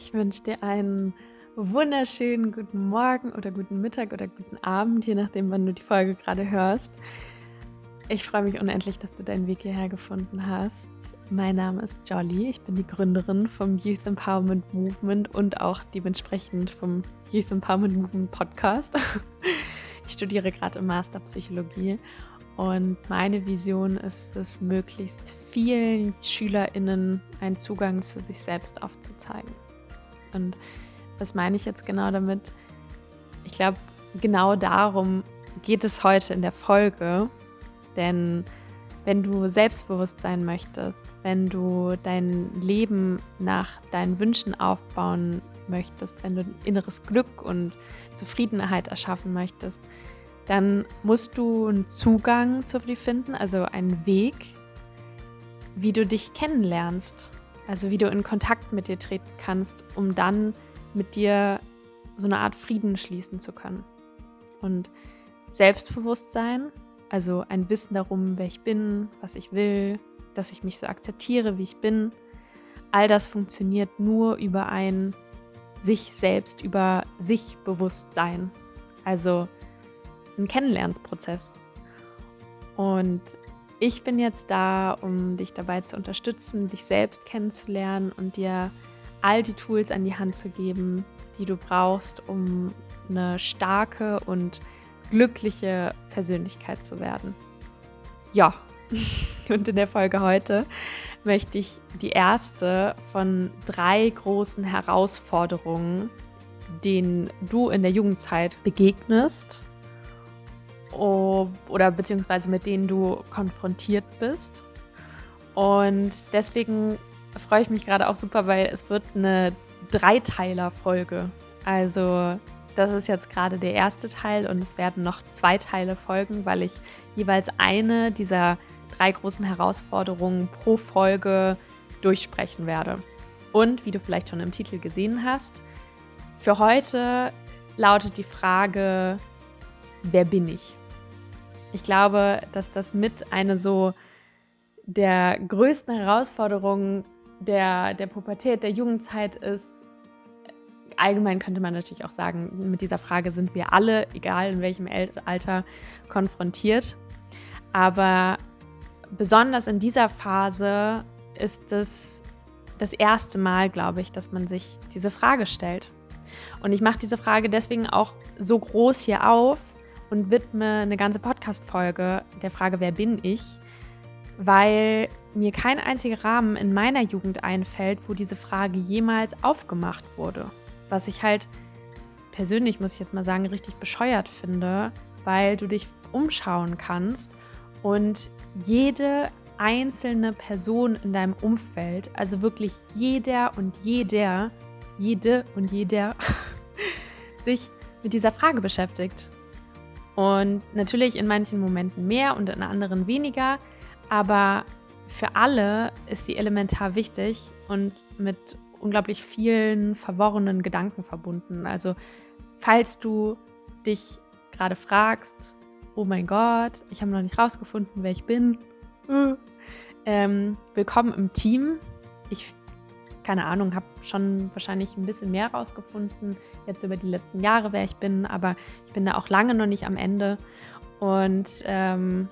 Ich wünsche dir einen wunderschönen guten Morgen oder guten Mittag oder guten Abend, je nachdem, wann du die Folge gerade hörst. Ich freue mich unendlich, dass du deinen Weg hierher gefunden hast. Mein Name ist Jolly. Ich bin die Gründerin vom Youth Empowerment Movement und auch dementsprechend vom Youth Empowerment Movement Podcast. Ich studiere gerade im Master Psychologie und meine Vision ist es, möglichst vielen SchülerInnen einen Zugang zu sich selbst aufzuzeigen. Und was meine ich jetzt genau damit? Ich glaube, genau darum geht es heute in der Folge. Denn wenn du selbstbewusst sein möchtest, wenn du dein Leben nach deinen Wünschen aufbauen möchtest, wenn du inneres Glück und Zufriedenheit erschaffen möchtest, dann musst du einen Zugang zu dir finden, also einen Weg, wie du dich kennenlernst, also wie du in Kontakt mit dir treten kannst, um dann mit dir so eine Art Frieden schließen zu können. Und Selbstbewusstsein, also ein Wissen darum, wer ich bin, was ich will, dass ich mich so akzeptiere, wie ich bin, all das funktioniert nur über ein sich selbst, über sich Bewusstsein. Also ein Kennenlernprozess. Und ich bin jetzt da, um dich dabei zu unterstützen, dich selbst kennenzulernen und dir all die Tools an die Hand zu geben, die du brauchst, um eine starke und glückliche Persönlichkeit zu werden. Ja, und in der Folge heute möchte ich die erste von drei großen Herausforderungen, denen du in der Jugendzeit begegnest, oder beziehungsweise mit denen du konfrontiert bist. Und deswegen freue ich mich gerade auch super, weil es wird eine Dreiteiler-Folge. Also das ist jetzt gerade der erste Teil und es werden noch zwei Teile folgen, weil ich jeweils eine dieser drei großen Herausforderungen pro Folge durchsprechen werde. Und wie du vielleicht schon im Titel gesehen hast, für heute lautet die Frage, wer bin ich? Ich glaube, dass das mit eine so der größten Herausforderungen der, der Pubertät, der Jugendzeit ist. Allgemein könnte man natürlich auch sagen, mit dieser Frage sind wir alle, egal in welchem Alter, konfrontiert. Aber besonders in dieser Phase ist es das erste Mal, glaube ich, dass man sich diese Frage stellt. Und ich mache diese Frage deswegen auch so groß hier auf, und widme eine ganze Podcast-Folge der Frage, wer bin ich? Weil mir kein einziger Rahmen in meiner Jugend einfällt, wo diese Frage jemals aufgemacht wurde. Was ich halt persönlich, muss ich jetzt mal sagen, richtig bescheuert finde, weil du dich umschauen kannst und jede einzelne Person in deinem Umfeld, also wirklich jeder und jeder, jede und jeder, sich mit dieser Frage beschäftigt. Und natürlich in manchen Momenten mehr und in anderen weniger, aber für alle ist sie elementar wichtig und mit unglaublich vielen verworrenen Gedanken verbunden. Also falls du dich gerade fragst, oh mein Gott, ich habe noch nicht rausgefunden, wer ich bin, ähm, willkommen im Team. Ich keine Ahnung, habe schon wahrscheinlich ein bisschen mehr rausgefunden, jetzt über die letzten Jahre, wer ich bin, aber ich bin da auch lange noch nicht am Ende. Und ähm,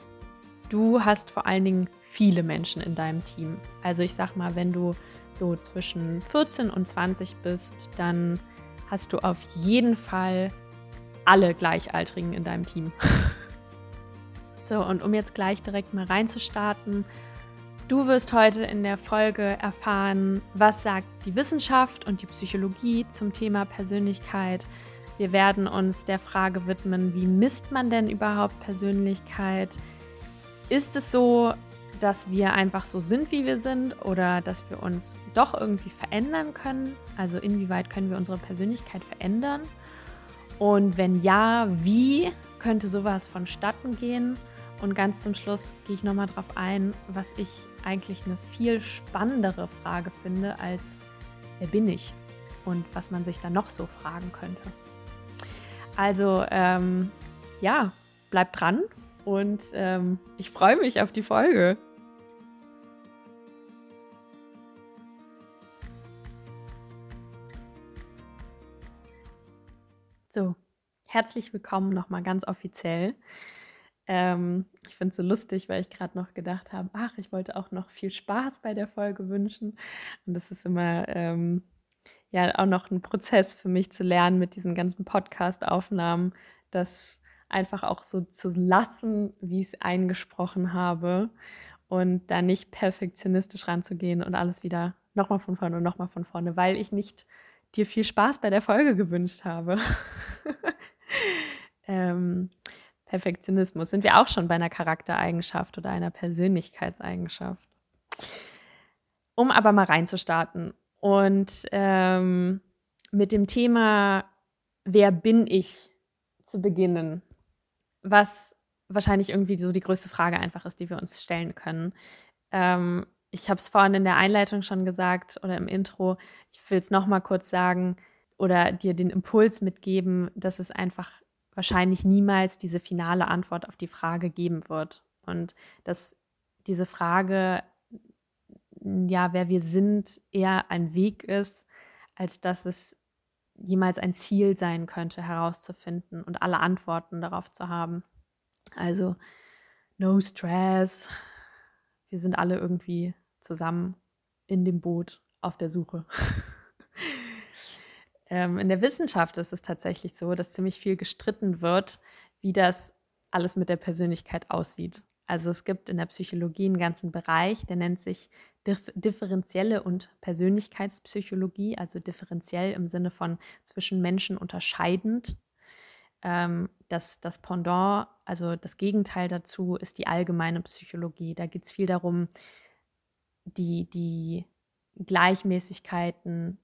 du hast vor allen Dingen viele Menschen in deinem Team. Also ich sag mal, wenn du so zwischen 14 und 20 bist, dann hast du auf jeden Fall alle Gleichaltrigen in deinem Team. so, und um jetzt gleich direkt mal reinzustarten, Du wirst heute in der Folge erfahren, was sagt die Wissenschaft und die Psychologie zum Thema Persönlichkeit. Wir werden uns der Frage widmen, wie misst man denn überhaupt Persönlichkeit? Ist es so, dass wir einfach so sind, wie wir sind oder dass wir uns doch irgendwie verändern können? Also inwieweit können wir unsere Persönlichkeit verändern? Und wenn ja, wie könnte sowas vonstatten gehen? Und ganz zum Schluss gehe ich nochmal darauf ein, was ich eigentlich eine viel spannendere Frage finde als wer bin ich und was man sich da noch so fragen könnte. Also ähm, ja, bleibt dran und ähm, ich freue mich auf die Folge. So, herzlich willkommen nochmal ganz offiziell. Ähm, ich finde es so lustig, weil ich gerade noch gedacht habe, ach, ich wollte auch noch viel Spaß bei der Folge wünschen. Und das ist immer ähm, ja auch noch ein Prozess für mich zu lernen mit diesen ganzen Podcast-Aufnahmen, das einfach auch so zu lassen, wie ich es eingesprochen habe und da nicht perfektionistisch ranzugehen und alles wieder nochmal von vorne und nochmal von vorne, weil ich nicht dir viel Spaß bei der Folge gewünscht habe. ähm, Perfektionismus. Sind wir auch schon bei einer Charaktereigenschaft oder einer Persönlichkeitseigenschaft? Um aber mal reinzustarten und ähm, mit dem Thema, wer bin ich, zu beginnen, was wahrscheinlich irgendwie so die größte Frage einfach ist, die wir uns stellen können. Ähm, ich habe es vorhin in der Einleitung schon gesagt oder im Intro. Ich will es nochmal kurz sagen oder dir den Impuls mitgeben, dass es einfach wahrscheinlich niemals diese finale Antwort auf die Frage geben wird. Und dass diese Frage, ja, wer wir sind, eher ein Weg ist, als dass es jemals ein Ziel sein könnte, herauszufinden und alle Antworten darauf zu haben. Also, no stress. Wir sind alle irgendwie zusammen in dem Boot auf der Suche. ähm, in der Wissenschaft ist es tatsächlich so, dass ziemlich viel gestritten wird, wie das alles mit der Persönlichkeit aussieht. Also es gibt in der Psychologie einen ganzen Bereich, der nennt sich differenzielle und Persönlichkeitspsychologie, also differenziell im Sinne von zwischen Menschen unterscheidend. Ähm, das, das Pendant, also das Gegenteil dazu, ist die allgemeine Psychologie. Da geht es viel darum, die, die Gleichmäßigkeiten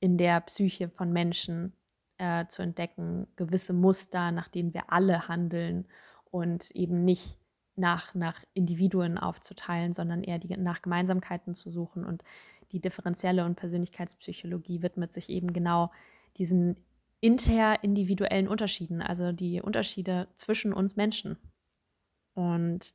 in der Psyche von Menschen äh, zu entdecken, gewisse Muster, nach denen wir alle handeln und eben nicht nach, nach Individuen aufzuteilen, sondern eher die, nach Gemeinsamkeiten zu suchen. Und die differenzielle und Persönlichkeitspsychologie widmet sich eben genau diesen interindividuellen Unterschieden, also die Unterschiede zwischen uns Menschen. Und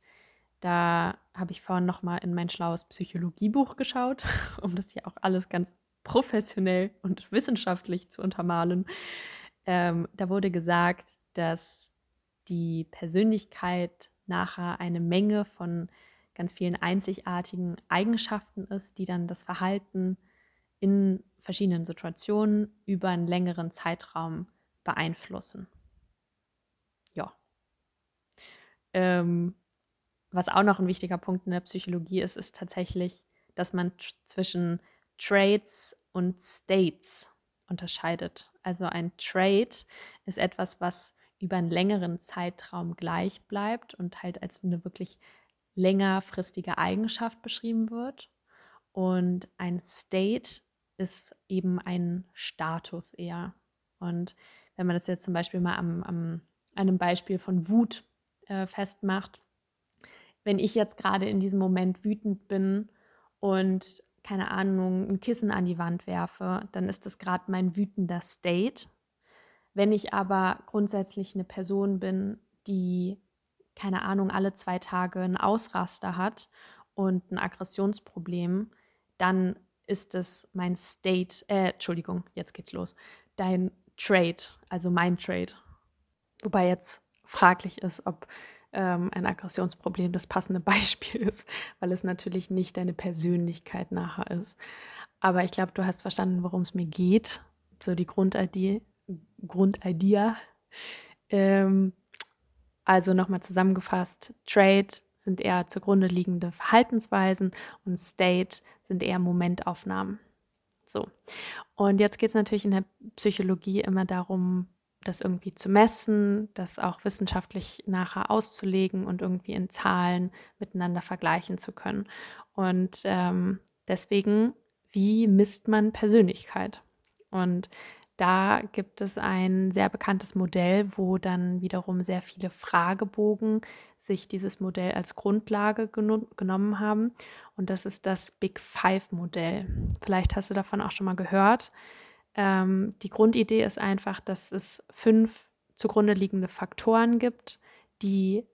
da habe ich vorhin nochmal in mein schlaues Psychologiebuch geschaut, um das hier auch alles ganz professionell und wissenschaftlich zu untermalen. Ähm, da wurde gesagt, dass die Persönlichkeit nachher eine Menge von ganz vielen einzigartigen Eigenschaften ist, die dann das Verhalten in verschiedenen Situationen über einen längeren Zeitraum beeinflussen. Ja. Ähm, was auch noch ein wichtiger Punkt in der Psychologie ist, ist tatsächlich, dass man zwischen Traits und States unterscheidet. Also ein Trait ist etwas, was über einen längeren Zeitraum gleich bleibt und halt als eine wirklich längerfristige Eigenschaft beschrieben wird. Und ein State ist eben ein Status eher. Und wenn man das jetzt zum Beispiel mal am, am einem Beispiel von Wut äh, festmacht, wenn ich jetzt gerade in diesem Moment wütend bin und keine Ahnung, ein Kissen an die Wand werfe, dann ist das gerade mein wütender State. Wenn ich aber grundsätzlich eine Person bin, die, keine Ahnung, alle zwei Tage einen Ausraster hat und ein Aggressionsproblem, dann ist es mein State, äh, Entschuldigung, jetzt geht's los, dein Trade, also mein Trade. Wobei jetzt fraglich ist, ob ähm, ein Aggressionsproblem das passende Beispiel ist, weil es natürlich nicht deine Persönlichkeit nachher ist. Aber ich glaube, du hast verstanden, worum es mir geht. So die Grundidee, Grundidee. Ähm, also nochmal zusammengefasst, Trade sind eher zugrunde liegende Verhaltensweisen und State sind eher Momentaufnahmen. So. Und jetzt geht es natürlich in der Psychologie immer darum, das irgendwie zu messen, das auch wissenschaftlich nachher auszulegen und irgendwie in Zahlen miteinander vergleichen zu können. Und ähm, deswegen, wie misst man Persönlichkeit? Und da gibt es ein sehr bekanntes Modell, wo dann wiederum sehr viele Fragebogen sich dieses Modell als Grundlage geno genommen haben. Und das ist das Big Five-Modell. Vielleicht hast du davon auch schon mal gehört. Ähm, die Grundidee ist einfach, dass es fünf zugrunde liegende Faktoren gibt, die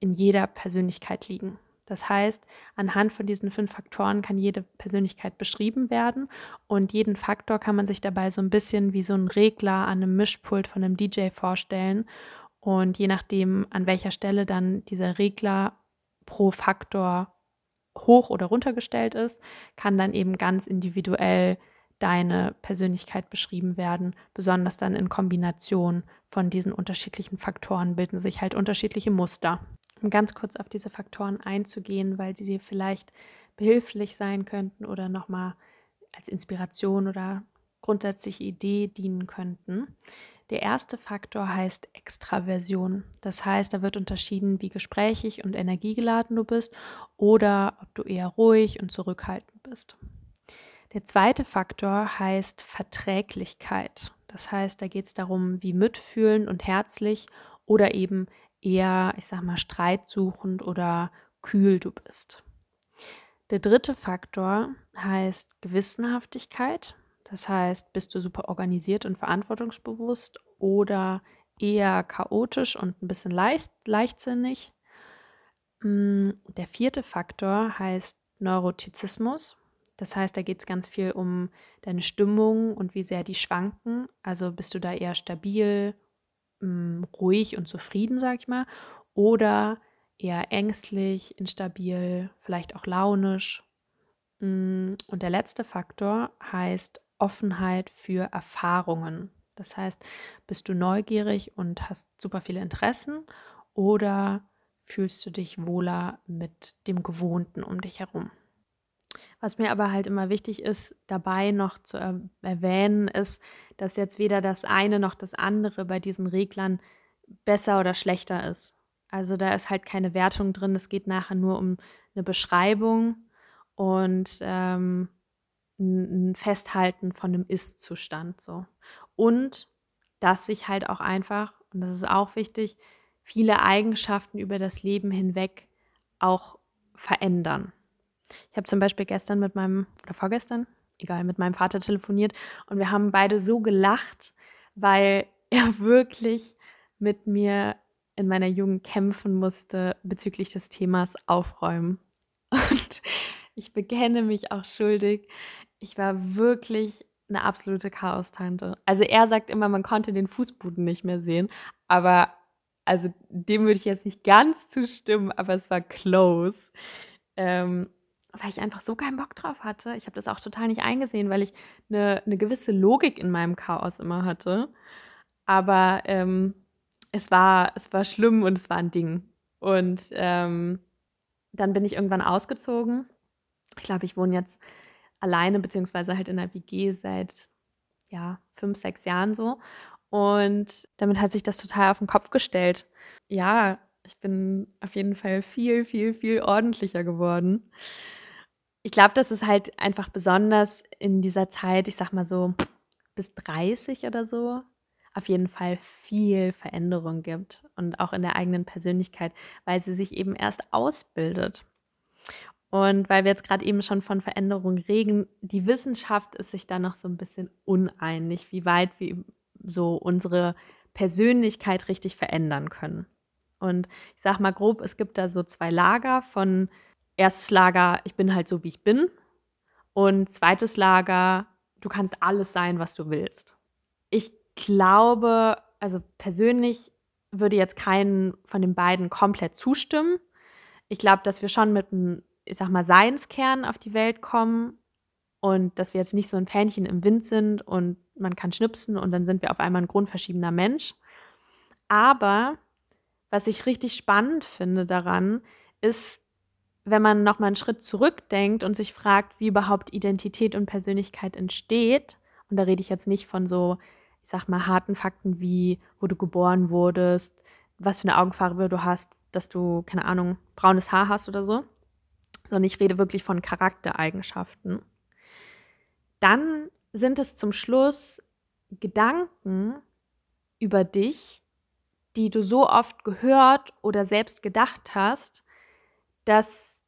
in jeder Persönlichkeit liegen. Das heißt, anhand von diesen fünf Faktoren kann jede Persönlichkeit beschrieben werden und jeden Faktor kann man sich dabei so ein bisschen wie so ein Regler an einem Mischpult von einem DJ vorstellen. Und je nachdem, an welcher Stelle dann dieser Regler pro Faktor hoch oder runtergestellt ist, kann dann eben ganz individuell deine Persönlichkeit beschrieben werden. Besonders dann in Kombination von diesen unterschiedlichen Faktoren bilden sich halt unterschiedliche Muster um ganz kurz auf diese Faktoren einzugehen, weil die dir vielleicht behilflich sein könnten oder nochmal als Inspiration oder grundsätzliche Idee dienen könnten. Der erste Faktor heißt Extraversion. Das heißt, da wird unterschieden, wie gesprächig und energiegeladen du bist oder ob du eher ruhig und zurückhaltend bist. Der zweite Faktor heißt Verträglichkeit. Das heißt, da geht es darum, wie mitfühlend und herzlich oder eben eher, ich sag mal, streitsuchend oder kühl du bist. Der dritte Faktor heißt Gewissenhaftigkeit. Das heißt, bist du super organisiert und verantwortungsbewusst oder eher chaotisch und ein bisschen leicht, leichtsinnig. Mm, der vierte Faktor heißt Neurotizismus. Das heißt, da geht es ganz viel um deine Stimmung und wie sehr die schwanken. Also bist du da eher stabil mh, hm, ruhig und zufrieden, sag ich mal, oder eher ängstlich, instabil, vielleicht auch launisch. Hm, und der letzte Faktor heißt Offenheit für Erfahrungen. Das heißt, bist du neugierig und hast super viele Interessen oder fühlst du dich wohler mit dem Gewohnten um dich herum? Was mir aber halt immer wichtig ist, dabei noch zu er erwähnen, ist, dass jetzt weder das eine noch das andere bei diesen Reglern besser oder schlechter ist. Also da ist halt keine Wertung drin. Es geht nachher nur um eine Beschreibung und ähm, ein Festhalten von einem Ist-Zustand. So. Und dass sich halt auch einfach, und das ist auch wichtig, viele Eigenschaften über das Leben hinweg auch verändern. Ich habe zum Beispiel gestern mit meinem, oder vorgestern, egal, mit meinem Vater telefoniert und wir haben beide so gelacht, weil er wirklich mit mir in meiner Jugend kämpfen musste bezüglich des Themas Aufräumen. Und ich bekenne mich auch schuldig. Ich war wirklich eine absolute Chaos-Tante. Also er sagt immer, man konnte den Fußboden nicht mehr sehen, aber also dem würde ich jetzt nicht ganz zustimmen, aber es war close. Ähm, weil ich einfach so keinen Bock drauf hatte. Ich habe das auch total nicht eingesehen, weil ich eine, eine gewisse Logik in meinem Chaos immer hatte. Aber ähm, es, war, es war schlimm und es war ein Ding. Und ähm, dann bin ich irgendwann ausgezogen. Ich glaube, ich wohne jetzt alleine, beziehungsweise halt in der WG seit ja, fünf, sechs Jahren so. Und damit hat sich das total auf den Kopf gestellt. Ja, ich bin auf jeden Fall viel, viel, viel ordentlicher geworden ich glaube, dass es halt einfach besonders in dieser Zeit, ich sag mal so bis 30 oder so, auf jeden Fall viel Veränderung gibt und auch in der eigenen Persönlichkeit, weil sie sich eben erst ausbildet. Und weil wir jetzt gerade eben schon von Veränderung reden, die Wissenschaft ist sich da noch so ein bisschen uneinig, wie weit wir so unsere Persönlichkeit richtig verändern können. Und ich sag mal grob, es gibt da so zwei Lager von erstes Lager, ich bin halt so, wie ich bin. Und zweites Lager, du kannst alles sein, was du willst. Ich glaube, also persönlich würde jetzt keinen von den beiden komplett zustimmen. Ich glaube, dass wir schon mit einem, ich sag mal, Seinskern auf die Welt kommen und dass wir jetzt nicht so ein Fähnchen im Wind sind und man kann schnipsen und dann sind wir auf einmal ein grundverschiebender Mensch. Aber was ich richtig spannend finde daran, ist, wenn man nochmal einen Schritt zurückdenkt und sich fragt, wie überhaupt Identität und Persönlichkeit entsteht, und da rede ich jetzt nicht von so, ich sag mal, harten Fakten wie, wo du geboren wurdest, was für eine Augenfarbe du hast, dass du, keine Ahnung, braunes Haar hast oder so, sondern ich rede wirklich von Charaktereigenschaften. Dann sind es zum Schluss Gedanken über dich, die du so oft gehört oder selbst gedacht hast, dass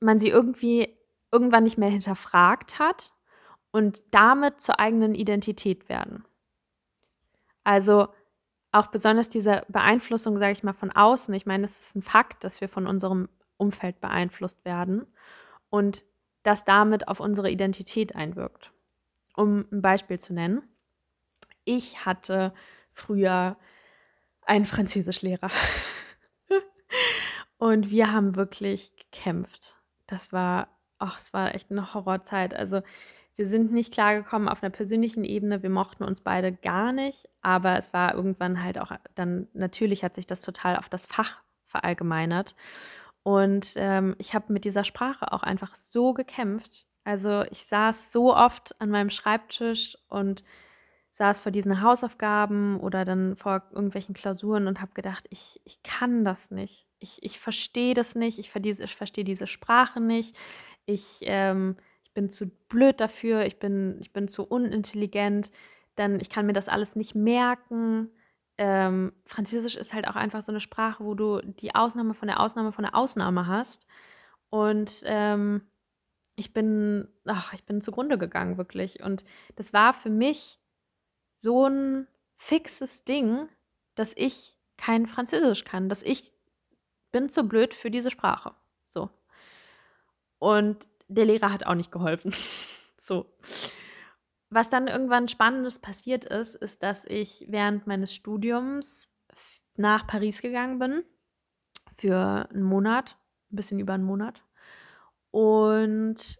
man sie irgendwie irgendwann nicht mehr hinterfragt hat und damit zur eigenen Identität werden. Also auch besonders diese Beeinflussung, sage ich mal, von außen. Ich meine, es ist ein Fakt, dass wir von unserem Umfeld beeinflusst werden und das damit auf unsere Identität einwirkt. Um ein Beispiel zu nennen, ich hatte früher einen Französischlehrer und wir haben wirklich gekämpft. Das war, ach, es war echt eine Horrorzeit. Also wir sind nicht klargekommen auf einer persönlichen Ebene. Wir mochten uns beide gar nicht, aber es war irgendwann halt auch dann, natürlich hat sich das total auf das Fach verallgemeinert. Und ähm, ich habe mit dieser Sprache auch einfach so gekämpft. Also ich saß so oft an meinem Schreibtisch und saß vor diesen Hausaufgaben oder dann vor irgendwelchen Klausuren und habe gedacht, ich, ich kann das nicht. Ich, ich verstehe das nicht. Ich, ich verstehe diese Sprache nicht. Ich, ähm, bin zu blöd dafür, ich bin, ich bin zu unintelligent, dann ich kann mir das alles nicht merken. Ähm, Französisch ist halt auch einfach so eine Sprache, wo du die Ausnahme von der Ausnahme von der Ausnahme hast. Und ähm, ich bin, ach, ich bin zugrunde gegangen, wirklich. Und das war für mich so ein fixes Ding, dass ich kein Französisch kann, dass ich bin zu blöd für diese Sprache. So. Und der Lehrer hat auch nicht geholfen. so. Was dann irgendwann Spannendes passiert ist, ist, dass ich während meines Studiums nach Paris gegangen bin. Für einen Monat, ein bisschen über einen Monat. Und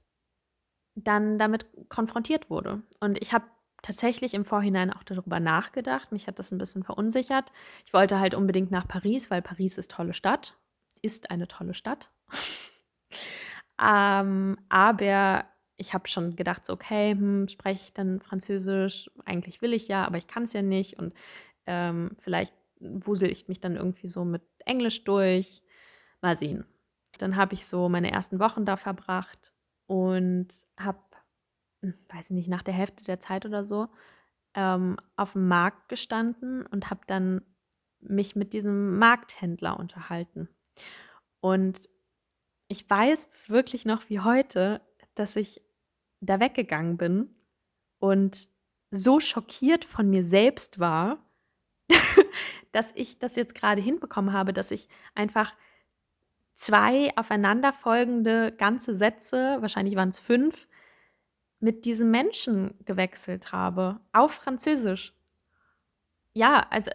dann damit konfrontiert wurde. Und ich habe tatsächlich im Vorhinein auch darüber nachgedacht. Mich hat das ein bisschen verunsichert. Ich wollte halt unbedingt nach Paris, weil Paris ist tolle Stadt, ist eine tolle Stadt. Ähm, aber ich habe schon gedacht, so, okay, hm, spreche ich dann Französisch? Eigentlich will ich ja, aber ich kann es ja nicht. Und ähm, vielleicht wusel ich mich dann irgendwie so mit Englisch durch. Mal sehen. Dann habe ich so meine ersten Wochen da verbracht und habe, hm, weiß ich nicht, nach der Hälfte der Zeit oder so, ähm, auf dem Markt gestanden und habe dann mich mit diesem Markthändler unterhalten. Und ich weiß es wirklich noch wie heute, dass ich da weggegangen bin und so schockiert von mir selbst war, dass ich das jetzt gerade hinbekommen habe, dass ich einfach zwei aufeinanderfolgende ganze Sätze, wahrscheinlich waren es fünf, mit diesem Menschen gewechselt habe, auf Französisch. Ja, also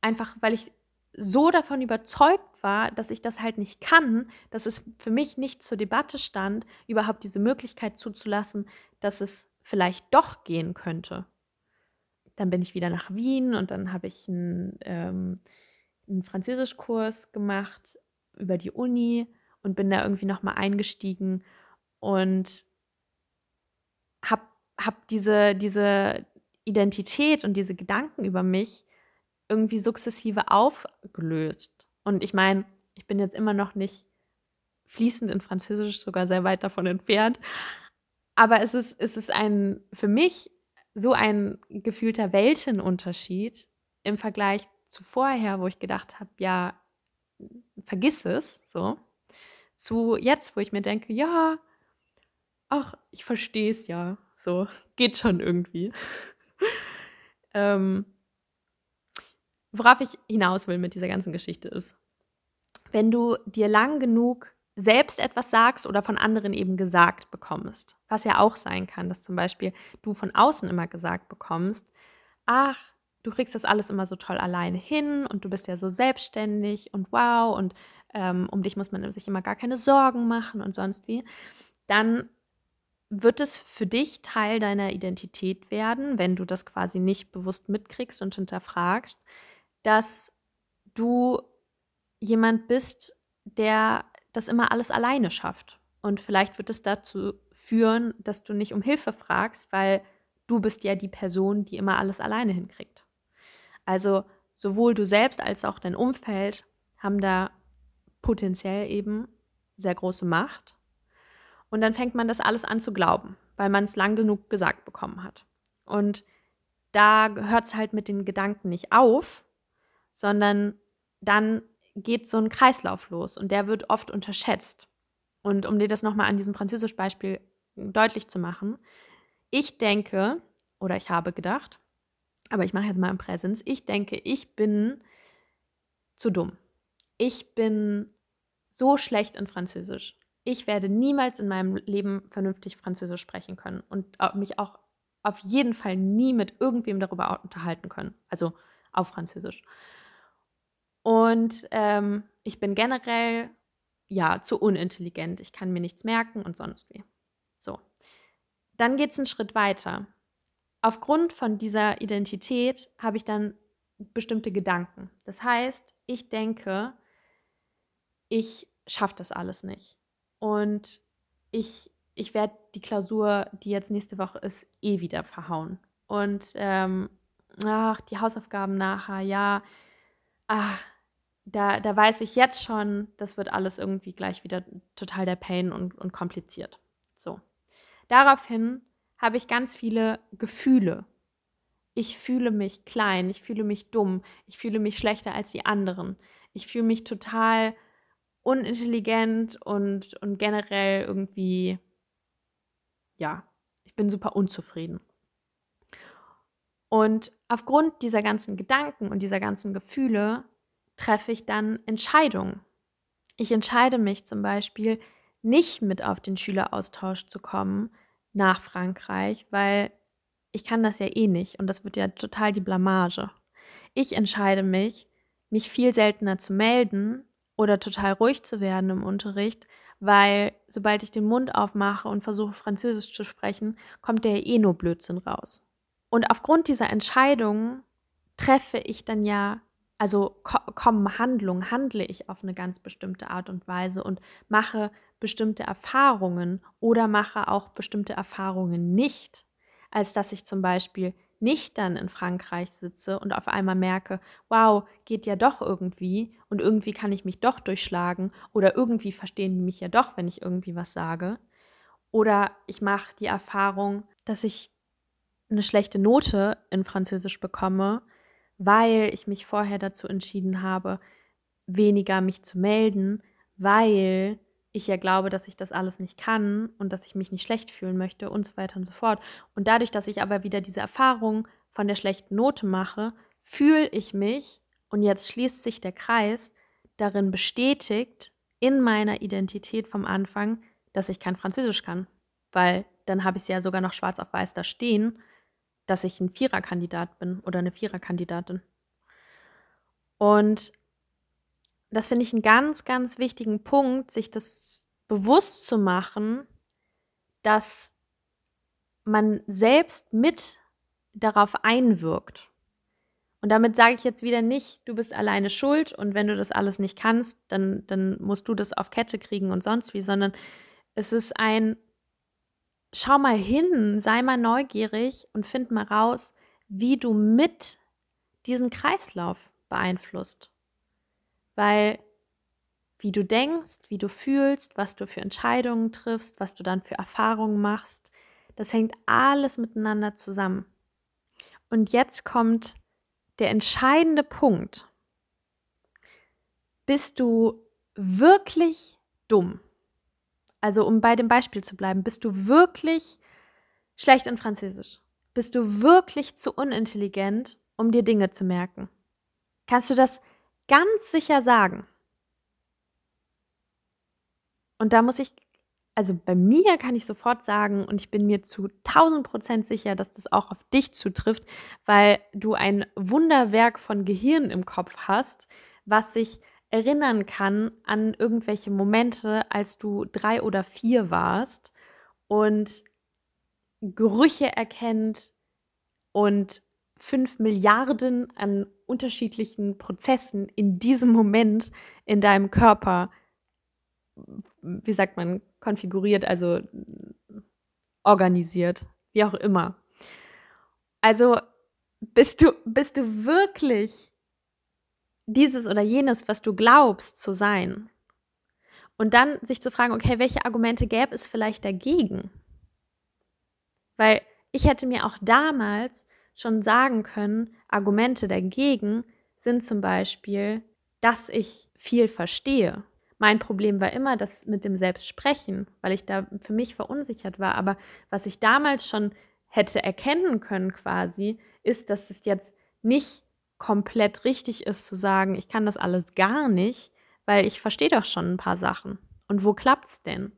einfach, weil ich so davon überzeugt war, dass ich das halt nicht kann, dass es für mich nicht zur Debatte stand, überhaupt diese Möglichkeit zuzulassen, dass es vielleicht doch gehen könnte. Dann bin ich wieder nach Wien und dann habe ich einen, ähm, einen Französischkurs gemacht über die Uni und bin da irgendwie nochmal eingestiegen und habe hab diese, diese Identität und diese Gedanken über mich irgendwie sukzessive aufgelöst. Und ich meine, ich bin jetzt immer noch nicht fließend in Französisch, sogar sehr weit davon entfernt. Aber es ist, es ist ein, für mich so ein gefühlter Weltenunterschied im Vergleich zu vorher, wo ich gedacht habe, ja, vergiss es, so, zu jetzt, wo ich mir denke, ja, ach, ich verstehe es ja, so, geht schon irgendwie. ähm, worauf ich hinaus will mit dieser ganzen Geschichte ist, wenn du dir lang genug selbst etwas sagst oder von anderen eben gesagt bekommst, was ja auch sein kann, dass zum Beispiel du von außen immer gesagt bekommst, ach, du kriegst das alles immer so toll alleine hin und du bist ja so selbstständig und wow und ähm, um dich muss man sich immer gar keine Sorgen machen und sonst wie, dann wird es für dich Teil deiner Identität werden, wenn du das quasi nicht bewusst mitkriegst und hinterfragst, dass du jemand bist, der das immer alles alleine schafft. Und vielleicht wird es dazu führen, dass du nicht um Hilfe fragst, weil du bist ja die Person, die immer alles alleine hinkriegt. Also sowohl du selbst als auch dein Umfeld haben da potenziell eben sehr große Macht. Und dann fängt man das alles an zu glauben, weil man es lang genug gesagt bekommen hat. Und da hört es halt mit den Gedanken nicht auf, sondern dann geht so ein Kreislauf los und der wird oft unterschätzt. Und um dir das nochmal an diesem Französisch-Beispiel deutlich zu machen, ich denke, oder ich habe gedacht, aber ich mache jetzt mal im Präsens, ich denke, ich bin zu dumm. Ich bin so schlecht in Französisch. Ich werde niemals in meinem Leben vernünftig Französisch sprechen können und mich auch auf jeden Fall nie mit irgendwem darüber unterhalten können. Also auf Französisch. Und ähm, ich bin generell ja zu unintelligent. Ich kann mir nichts merken und sonst wie. So. Dann geht es einen Schritt weiter. Aufgrund von dieser Identität habe ich dann bestimmte Gedanken. Das heißt, ich denke, ich schaffe das alles nicht. Und ich, ich werde die Klausur, die jetzt nächste Woche ist, eh wieder verhauen. Und ähm, ach, die Hausaufgaben nachher, ja, ach, da, da weiß ich jetzt schon, das wird alles irgendwie gleich wieder total der Pain und, und kompliziert. So. Daraufhin habe ich ganz viele Gefühle. Ich fühle mich klein, ich fühle mich dumm, ich fühle mich schlechter als die anderen. Ich fühle mich total unintelligent und, und generell irgendwie, ja, ich bin super unzufrieden. Und aufgrund dieser ganzen Gedanken und dieser ganzen Gefühle treffe ich dann Entscheidungen. Ich entscheide mich zum Beispiel, nicht mit auf den Schüleraustausch zu kommen nach Frankreich, weil ich kann das ja eh nicht und das wird ja total die Blamage. Ich entscheide mich, mich viel seltener zu melden oder total ruhig zu werden im Unterricht, weil sobald ich den Mund aufmache und versuche Französisch zu sprechen, kommt der eh nur Blödsinn raus. Und aufgrund dieser Entscheidungen treffe ich dann ja, also kommen Handlungen, handle ich auf eine ganz bestimmte Art und Weise und mache bestimmte Erfahrungen oder mache auch bestimmte Erfahrungen nicht, als dass ich zum Beispiel nicht dann in Frankreich sitze und auf einmal merke, wow, geht ja doch irgendwie und irgendwie kann ich mich doch durchschlagen oder irgendwie verstehen die mich ja doch, wenn ich irgendwie was sage. Oder ich mache die Erfahrung, dass ich eine schlechte Note in Französisch bekomme, weil ich mich vorher dazu entschieden habe, weniger mich zu melden, weil ich ja glaube, dass ich das alles nicht kann und dass ich mich nicht schlecht fühlen möchte und so weiter und so fort. Und dadurch, dass ich aber wieder diese Erfahrung von der schlechten Note mache, fühle ich mich, und jetzt schließt sich der Kreis, darin bestätigt, in meiner Identität vom Anfang, dass ich kein Französisch kann. Weil dann habe ich es ja sogar noch schwarz auf weiß da stehen, dass ich ein Viererkandidat bin oder eine Viererkandidatin. Und das finde ich einen ganz, ganz wichtigen Punkt, sich das bewusst zu machen, dass man selbst mit darauf einwirkt. Und damit sage ich jetzt wieder nicht, du bist alleine schuld und wenn du das alles nicht kannst, dann, dann musst du das auf Kette kriegen und sonst wie, sondern es ist ein, schau mal hin, sei mal neugierig und find mal raus, wie du mit diesen Kreislauf beeinflusst. Weil wie du denkst, wie du fühlst, was du für Entscheidungen triffst, was du dann für Erfahrungen machst, das hängt alles miteinander zusammen. Und jetzt kommt der entscheidende Punkt. Bist du wirklich dumm? Also um bei dem Beispiel zu bleiben, bist du wirklich schlecht in Französisch? Bist du wirklich zu unintelligent, um dir Dinge zu merken? Kannst du das ganz sicher sagen. Und da muss ich, also bei mir kann ich sofort sagen, und ich bin mir zu 1000 Prozent sicher, dass das auch auf dich zutrifft, weil du ein Wunderwerk von Gehirn im Kopf hast, was sich erinnern kann an irgendwelche Momente, als du drei oder vier warst und Gerüche erkennt und fünf Milliarden an unterschiedlichen Prozessen in diesem Moment in deinem Körper, wie sagt man, konfiguriert, also organisiert, wie auch immer. Also bist du, bist du wirklich dieses oder jenes, was du glaubst zu sein? Und dann sich zu fragen, okay, welche Argumente gäbe es vielleicht dagegen? Weil ich hätte mir auch damals schon sagen können, Argumente dagegen sind zum Beispiel, dass ich viel verstehe. Mein Problem war immer das mit dem Selbstsprechen, weil ich da für mich verunsichert war. Aber was ich damals schon hätte erkennen können quasi, ist, dass es jetzt nicht komplett richtig ist zu sagen, ich kann das alles gar nicht, weil ich verstehe doch schon ein paar Sachen. Und wo klappt's denn?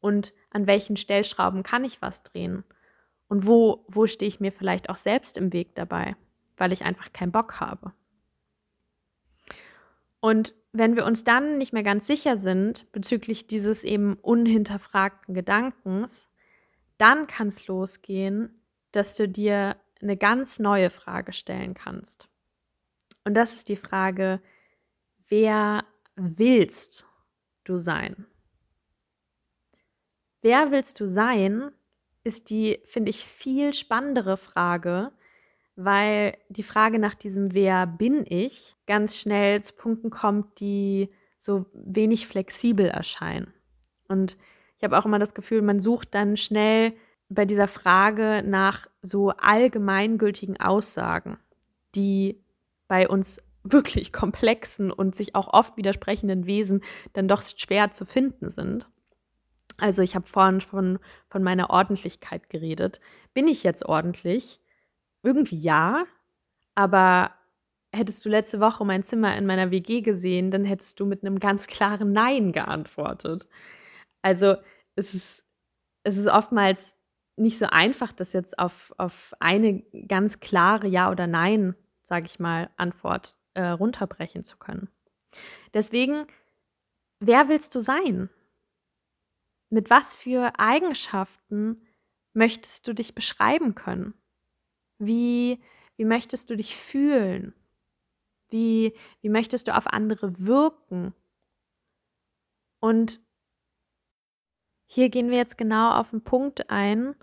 Und an welchen Stellschrauben kann ich was drehen? Und wo, wo stehe ich mir vielleicht auch selbst im Weg dabei, weil ich einfach keinen Bock habe? Und wenn wir uns dann nicht mehr ganz sicher sind bezüglich dieses eben unhinterfragten Gedankens, dann kann es losgehen, dass du dir eine ganz neue Frage stellen kannst. Und das ist die Frage, wer willst du sein? Wer willst du sein, ist die, finde ich, viel spannendere Frage, weil die Frage nach diesem Wer bin ich ganz schnell zu Punkten kommt, die so wenig flexibel erscheinen. Und ich habe auch immer das Gefühl, man sucht dann schnell bei dieser Frage nach so allgemeingültigen Aussagen, die bei uns wirklich komplexen und sich auch oft widersprechenden Wesen dann doch schwer zu finden sind. Also ich habe vorhin von, von meiner Ordentlichkeit geredet. Bin ich jetzt ordentlich? Irgendwie ja, aber hättest du letzte Woche mein Zimmer in meiner WG gesehen, dann hättest du mit einem ganz klaren Nein geantwortet. Also es ist, es ist oftmals nicht so einfach, das jetzt auf, auf eine ganz klare Ja oder Nein, sage ich mal, Antwort äh, runterbrechen zu können. Deswegen, wer willst du sein? Mit was für Eigenschaften möchtest du dich beschreiben können? Wie, wie möchtest du dich fühlen? Wie, wie möchtest du auf andere wirken? Und hier gehen wir jetzt genau auf den Punkt ein,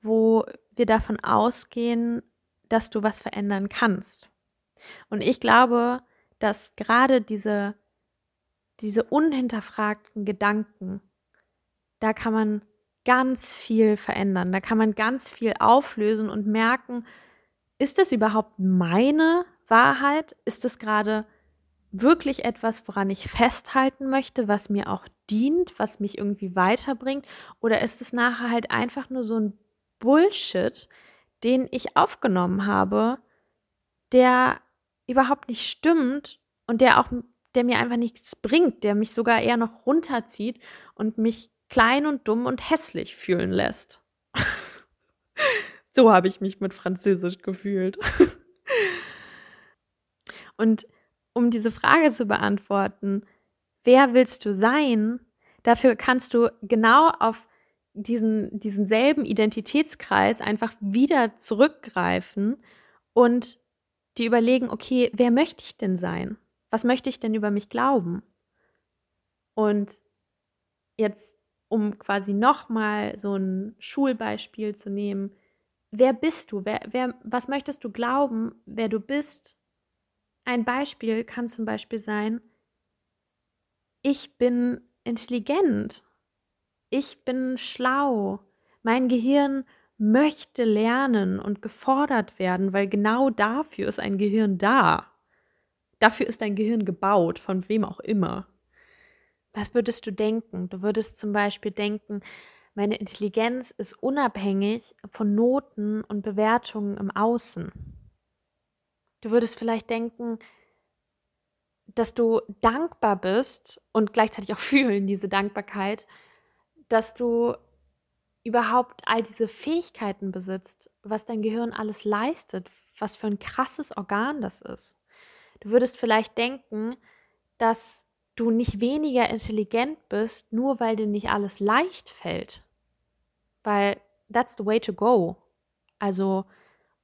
wo wir davon ausgehen, dass du was verändern kannst. Und ich glaube, dass gerade diese, diese unhinterfragten Gedanken, da kann man ganz viel verändern, da kann man ganz viel auflösen und merken, ist das überhaupt meine Wahrheit? Ist es gerade wirklich etwas, woran ich festhalten möchte, was mir auch dient, was mich irgendwie weiterbringt? Oder ist es nachher halt einfach nur so ein Bullshit, den ich aufgenommen habe, der überhaupt nicht stimmt und der auch, der mir einfach nichts bringt, der mich sogar eher noch runterzieht und mich klein und dumm und hässlich fühlen lässt. so habe ich mich mit Französisch gefühlt. und um diese Frage zu beantworten, wer willst du sein? Dafür kannst du genau auf diesen, diesen selben Identitätskreis einfach wieder zurückgreifen und die überlegen, okay, wer möchte ich denn sein? Was möchte ich denn über mich glauben? Und jetzt, um quasi nochmal so ein Schulbeispiel zu nehmen, wer bist du? Wer, wer, was möchtest du glauben, wer du bist? Ein Beispiel kann zum Beispiel sein, ich bin intelligent, ich bin schlau, mein Gehirn möchte lernen und gefordert werden, weil genau dafür ist ein Gehirn da. Dafür ist ein Gehirn gebaut, von wem auch immer. Was würdest du denken? Du würdest zum Beispiel denken, meine Intelligenz ist unabhängig von Noten und Bewertungen im Außen. Du würdest vielleicht denken, dass du dankbar bist und gleichzeitig auch fühlen diese Dankbarkeit, dass du überhaupt all diese Fähigkeiten besitzt, was dein Gehirn alles leistet, was für ein krasses Organ das ist. Du würdest vielleicht denken, dass du nicht weniger intelligent bist, nur weil dir nicht alles leicht fällt. Weil that's the way to go. Also,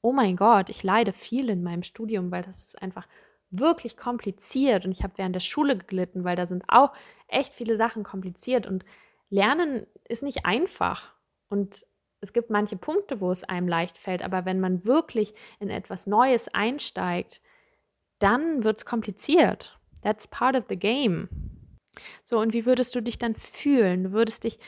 oh mein Gott, ich leide viel in meinem Studium, weil das ist einfach wirklich kompliziert und ich habe während der Schule geglitten, weil da sind auch echt viele Sachen kompliziert und Lernen ist nicht einfach. Und es gibt manche Punkte, wo es einem leicht fällt, aber wenn man wirklich in etwas Neues einsteigt, dann wird es kompliziert. That's part of the game. So, und wie würdest du dich dann fühlen? Du würdest dich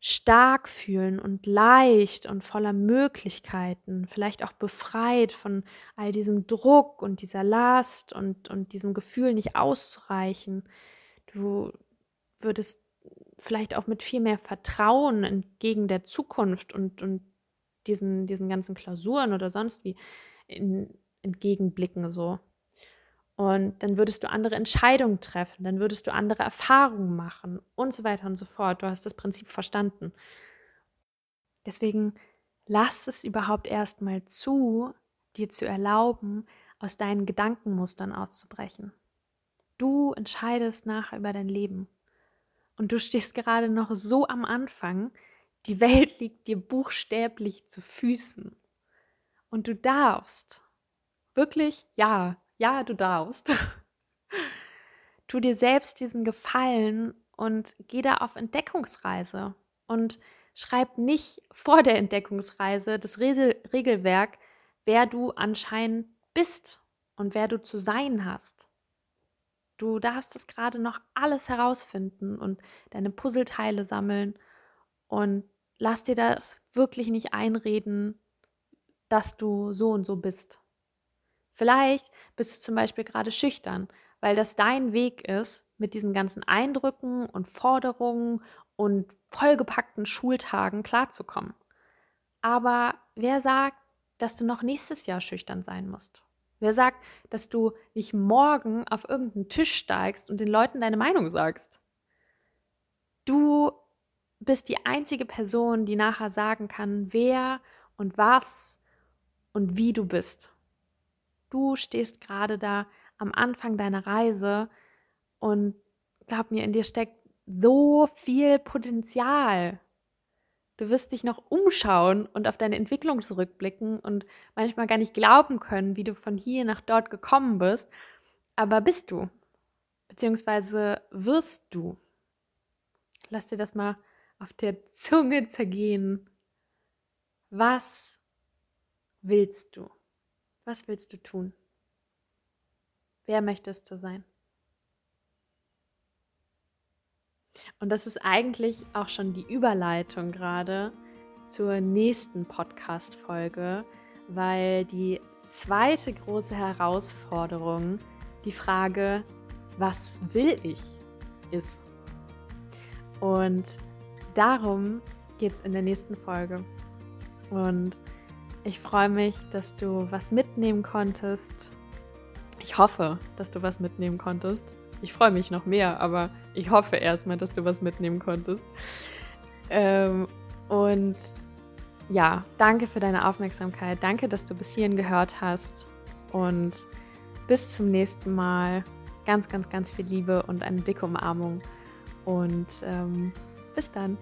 stark fühlen und leicht und voller Möglichkeiten, vielleicht auch befreit von all diesem Druck und dieser Last und, und diesem Gefühl nicht auszureichen. Du würdest vielleicht auch mit viel mehr Vertrauen entgegen der Zukunft und, und diesen, diesen ganzen Klausuren oder sonst wie in, entgegenblicken so. Und dann würdest du andere Entscheidungen treffen, dann würdest du andere Erfahrungen machen und so weiter und so fort. Du hast das Prinzip verstanden. Deswegen lass es überhaupt erstmal zu, dir zu erlauben, aus deinen Gedankenmustern auszubrechen. Du entscheidest nachher über dein Leben. Und du stehst gerade noch so am Anfang, die Welt liegt dir buchstäblich zu Füßen. Und du darfst, wirklich, ja, ja, du darfst, tu dir selbst diesen Gefallen und geh da auf Entdeckungsreise. Und schreib nicht vor der Entdeckungsreise das Regelwerk, wer du anscheinend bist und wer du zu sein hast. Du darfst es gerade noch alles herausfinden und deine Puzzleteile sammeln und lass dir das wirklich nicht einreden, dass du so und so bist. Vielleicht bist du zum Beispiel gerade schüchtern, weil das dein Weg ist, mit diesen ganzen Eindrücken und Forderungen und vollgepackten Schultagen klarzukommen. Aber wer sagt, dass du noch nächstes Jahr schüchtern sein musst? Wer sagt, dass du nicht morgen auf irgendeinen Tisch steigst und den Leuten deine Meinung sagst? Du bist die einzige Person, die nachher sagen kann, wer und was und wie du bist. Du stehst gerade da am Anfang deiner Reise und glaub mir, in dir steckt so viel Potenzial. Du wirst dich noch umschauen und auf deine Entwicklung zurückblicken und manchmal gar nicht glauben können, wie du von hier nach dort gekommen bist. Aber bist du? Beziehungsweise wirst du? Lass dir das mal auf der Zunge zergehen. Was willst du? Was willst du tun? Wer möchtest du sein? Und das ist eigentlich auch schon die Überleitung gerade zur nächsten Podcast-Folge, weil die zweite große Herausforderung die Frage, was will ich, ist. Und darum geht es in der nächsten Folge. Und ich freue mich, dass du was mitnehmen konntest. Ich hoffe, dass du was mitnehmen konntest. Ich freue mich noch mehr, aber ich hoffe erstmal, dass du was mitnehmen konntest. Ähm, und ja, danke für deine Aufmerksamkeit. Danke, dass du bis hierhin gehört hast. Und bis zum nächsten Mal. Ganz, ganz, ganz viel Liebe und eine dicke Umarmung. Und ähm, bis dann.